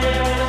Yeah.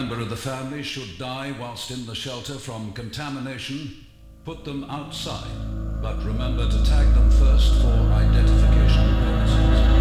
member of the family should die whilst in the shelter from contamination, put them outside, but remember to tag them first for identification purposes.